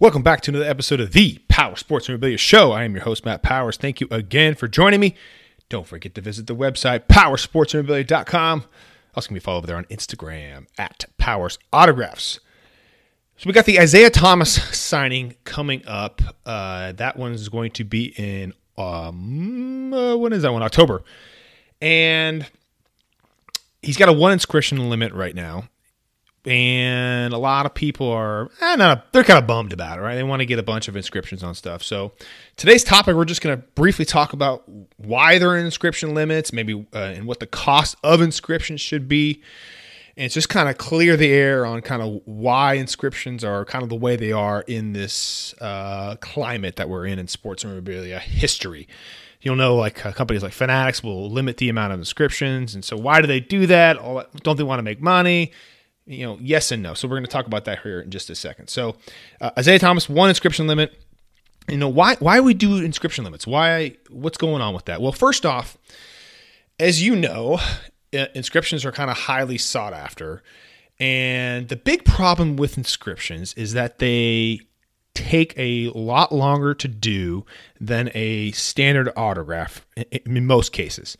Welcome back to another episode of the Power Sports Memorabilia Show. I am your host, Matt Powers. Thank you again for joining me. Don't forget to visit the website, powersportsmemorabilia.com. Also, can be followed over there on Instagram at Powers Autographs. So we got the Isaiah Thomas signing coming up. Uh, that one is going to be in um, uh, when is that one? October, and he's got a one inscription limit right now and a lot of people are eh, not they're kind of bummed about it right? They want to get a bunch of inscriptions on stuff. So today's topic we're just going to briefly talk about why there are inscription limits maybe uh, and what the cost of inscriptions should be. And it's just kind of clear the air on kind of why inscriptions are kind of the way they are in this uh, climate that we're in in sports memorabilia history. You'll know like uh, companies like fanatics will limit the amount of inscriptions and so why do they do that? Don't they want to make money you know, yes and no. So we're going to talk about that here in just a second. So uh, Isaiah Thomas, one inscription limit. You know why? Why we do inscription limits? Why? What's going on with that? Well, first off, as you know, inscriptions are kind of highly sought after, and the big problem with inscriptions is that they take a lot longer to do than a standard autograph in most cases.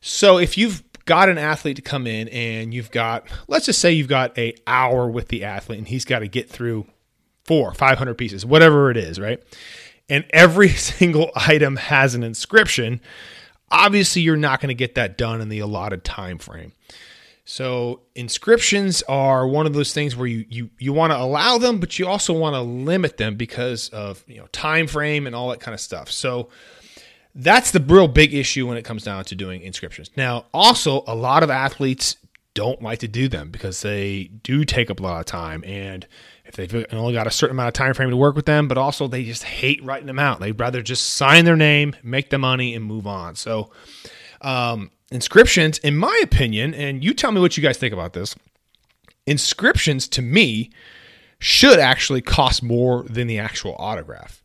So if you've got an athlete to come in and you've got let's just say you've got a hour with the athlete and he's got to get through four 500 pieces whatever it is right? And every single item has an inscription. Obviously you're not going to get that done in the allotted time frame. So inscriptions are one of those things where you you you want to allow them but you also want to limit them because of you know time frame and all that kind of stuff. So that's the real big issue when it comes down to doing inscriptions. Now, also, a lot of athletes don't like to do them because they do take up a lot of time and if they've only got a certain amount of time frame to work with them but also they just hate writing them out. They'd rather just sign their name make the money and move on. So um, inscriptions in my opinion and you tell me what you guys think about this inscriptions to me should actually cost more than the actual autograph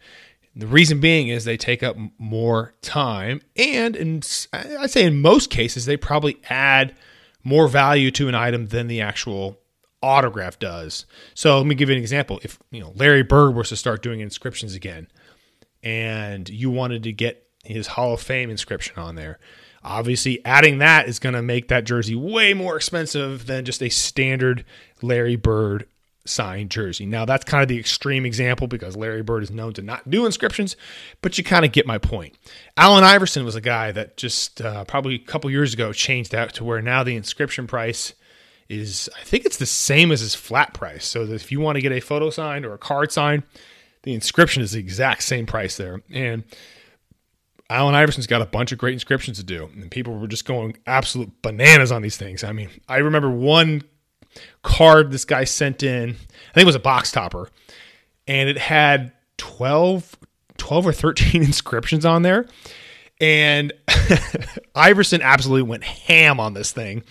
the reason being is they take up more time, and in, I'd say in most cases, they probably add more value to an item than the actual autograph does. So let me give you an example. If you know Larry Bird was to start doing inscriptions again, and you wanted to get his Hall of Fame inscription on there, obviously adding that is going to make that jersey way more expensive than just a standard Larry Bird signed jersey. Now, that's kind of the extreme example because Larry Bird is known to not do inscriptions, but you kind of get my point. Allen Iverson was a guy that just uh, probably a couple years ago changed that to where now the inscription price is, I think it's the same as his flat price. So if you want to get a photo signed or a card signed, the inscription is the exact same price there. And Allen Iverson's got a bunch of great inscriptions to do, and people were just going absolute bananas on these things. I mean, I remember one card this guy sent in. I think it was a box topper, and it had 12, 12 or 13 inscriptions on there. And Iverson absolutely went ham on this thing.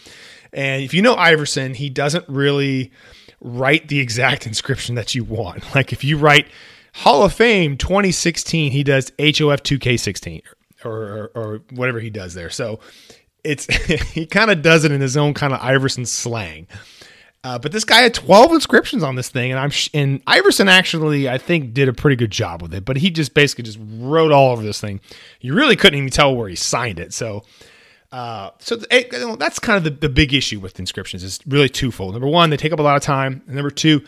And if you know Iverson, he doesn't really write the exact inscription that you want. Like if you write Hall of Fame 2016, he does HOF 2K16 or, or, or whatever he does there. So it's he kind of does it in his own kind of Iverson slang. Uh, but this guy had 12 inscriptions on this thing, and I'm sh- and Iverson actually I think did a pretty good job with it. But he just basically just wrote all over this thing. You really couldn't even tell where he signed it. So, uh, so that's kind of the, the big issue with inscriptions. It's really twofold. Number one, they take up a lot of time. And number two,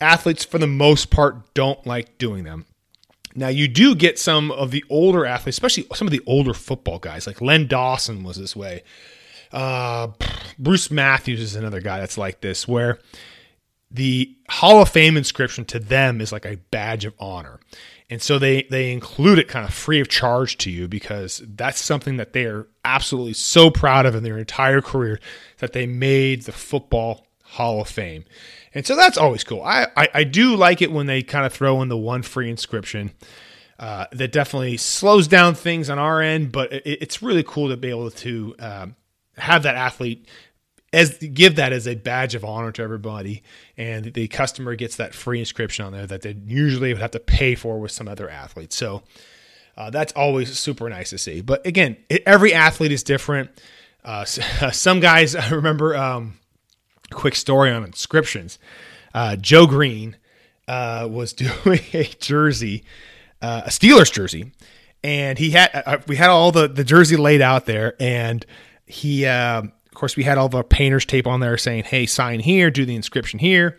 athletes for the most part don't like doing them. Now you do get some of the older athletes, especially some of the older football guys, like Len Dawson was this way. Uh, Bruce Matthews is another guy that's like this, where the Hall of Fame inscription to them is like a badge of honor. And so they they include it kind of free of charge to you because that's something that they are absolutely so proud of in their entire career that they made the football Hall of Fame. And so that's always cool. I, I, I do like it when they kind of throw in the one free inscription. Uh, that definitely slows down things on our end, but it, it's really cool to be able to um, have that athlete as give that as a badge of honor to everybody, and the customer gets that free inscription on there that they usually would have to pay for with some other athletes. So uh, that's always super nice to see. But again, every athlete is different. Uh, some guys, I remember, um, quick story on inscriptions. Uh, Joe Greene uh, was doing a jersey, uh, a Steelers jersey, and he had uh, we had all the the jersey laid out there, and he uh, of course we had all the painters tape on there saying, "Hey, sign here, do the inscription here,"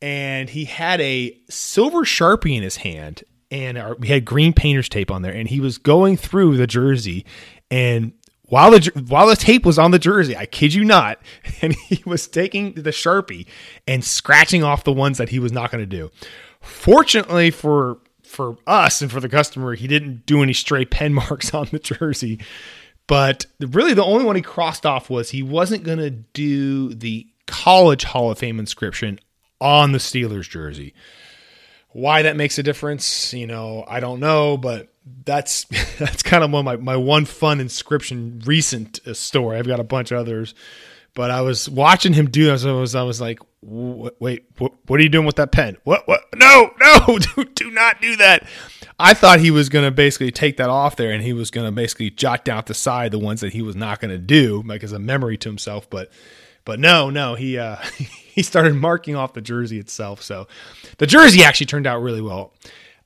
and he had a silver sharpie in his hand, and our, we had green painters tape on there, and he was going through the jersey, and while the while the tape was on the jersey, I kid you not, and he was taking the sharpie and scratching off the ones that he was not going to do. Fortunately for for us and for the customer, he didn't do any stray pen marks on the jersey. But really, the only one he crossed off was he wasn't going to do the college Hall of Fame inscription on the Steelers jersey. Why that makes a difference, you know, I don't know, but that's that's kind of one of my, my one fun inscription recent uh, story. I've got a bunch of others, but I was watching him do this. I was I was like, wait, what, what are you doing with that pen? What what? No, no, do, do not do that. I thought he was going to basically take that off there and he was going to basically jot down at the side the ones that he was not going to do, like as a memory to himself. But but no, no, he uh, he started marking off the jersey itself. So the jersey actually turned out really well.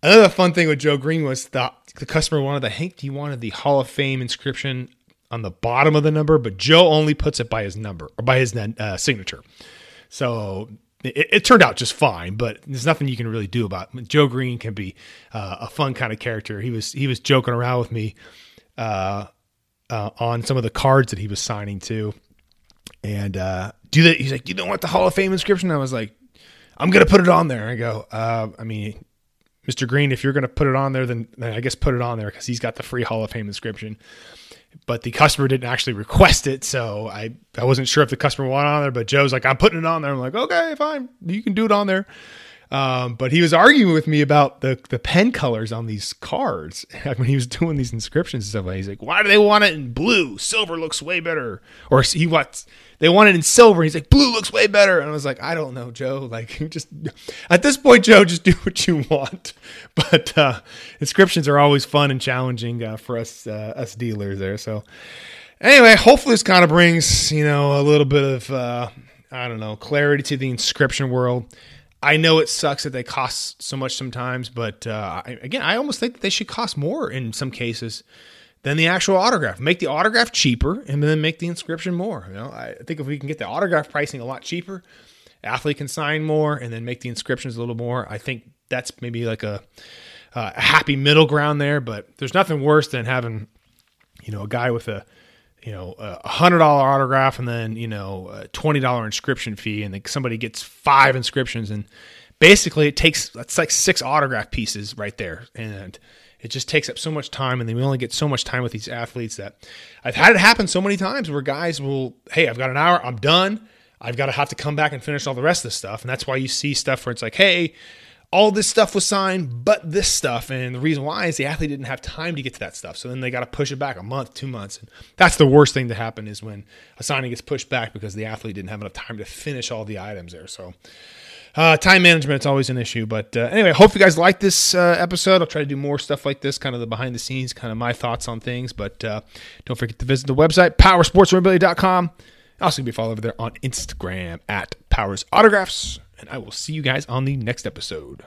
Another fun thing with Joe Greene was the the customer wanted the Hank, he wanted the Hall of Fame inscription on the bottom of the number, but Joe only puts it by his number or by his uh, signature. So it, it, turned out just fine, but there's nothing you can really do about it. Joe Greene can be uh, a fun kind of character. He was he was joking around with me uh, uh, on some of the cards that he was signing to, and uh, do that. He's like, "You don't want the Hall of Fame inscription?" I was like, "I'm gonna put it on there." I go, uh, "I mean, Mr. Greene, if you're going to put it on there, then, then I guess put it on there because he's got the free Hall of Fame inscription. But the customer didn't actually request it, so I, I wasn't sure if the customer wanted on there. But Joe's like, I'm putting it on there. I'm like, okay, fine, you can do it on there. Um, but he was arguing with me about the the pen colors on these cards when he was doing these inscriptions and stuff. He's like, "Why do they want it in blue? Silver looks way better." Or he wants they want it in silver. He's like, "Blue looks way better." And I was like, "I don't know, Joe. Like, just at this point, Joe, just do what you want." But uh, inscriptions are always fun and challenging uh, for us uh, us dealers there. So anyway, hopefully this kind of brings you know a little bit of uh, I don't know clarity to the inscription world. I know it sucks that they cost so much sometimes, but uh, I, again, I almost think they should cost more in some cases than the actual autograph. Make the autograph cheaper, and then make the inscription more. You know, I think if we can get the autograph pricing a lot cheaper, athlete can sign more, and then make the inscriptions a little more. I think that's maybe like a, a happy middle ground there. But there's nothing worse than having, you know, a guy with a you know a hundred dollar autograph and then you know a twenty dollar inscription fee and then somebody gets five inscriptions and basically it takes that's like six autograph pieces right there. And it just takes up so much time and then we only get so much time with these athletes that I've had it happen so many times where guys will hey I've got an hour I'm done. I've got to have to come back and finish all the rest of the stuff. And that's why you see stuff where it's like hey all this stuff was signed, but this stuff. And the reason why is the athlete didn't have time to get to that stuff. So then they got to push it back a month, two months. And that's the worst thing to happen is when a signing gets pushed back because the athlete didn't have enough time to finish all the items there. So uh, time management is always an issue. But uh, anyway, hope you guys like this uh, episode. I'll try to do more stuff like this, kind of the behind the scenes, kind of my thoughts on things. But uh, don't forget to visit the website, powersportsmemorabilia.com. Also, you be follow over there on Instagram at Powers Autographs and I will see you guys on the next episode.